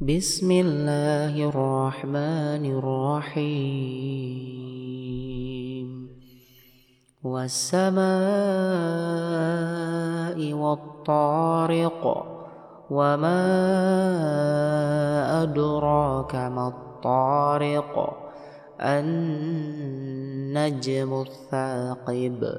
بسم الله الرحمن الرحيم. والسماء والطارق وما أدراك ما الطارق. النجم الثاقب.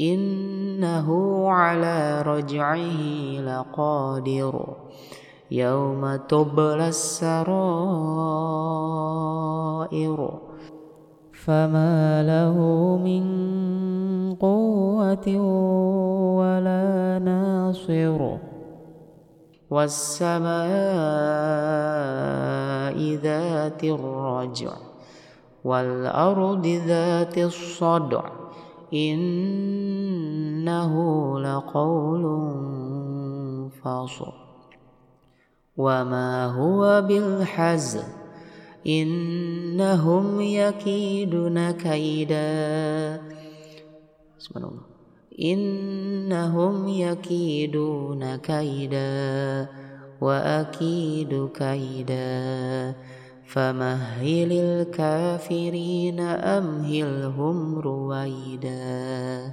إنه على رجعه لقادر. يوم تبلى السرائر. فما له من قوة ولا ناصر. والسماء ذات الرجع والأرض ذات الصدع. إنه لقول فصل وما هو بالحزن إنهم يكيدون كيدا. إنهم يكيدون كيدا وأكيد كيدا. فمهل الكافرين أمهلهم رويدا.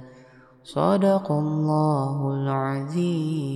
صدق الله العظيم.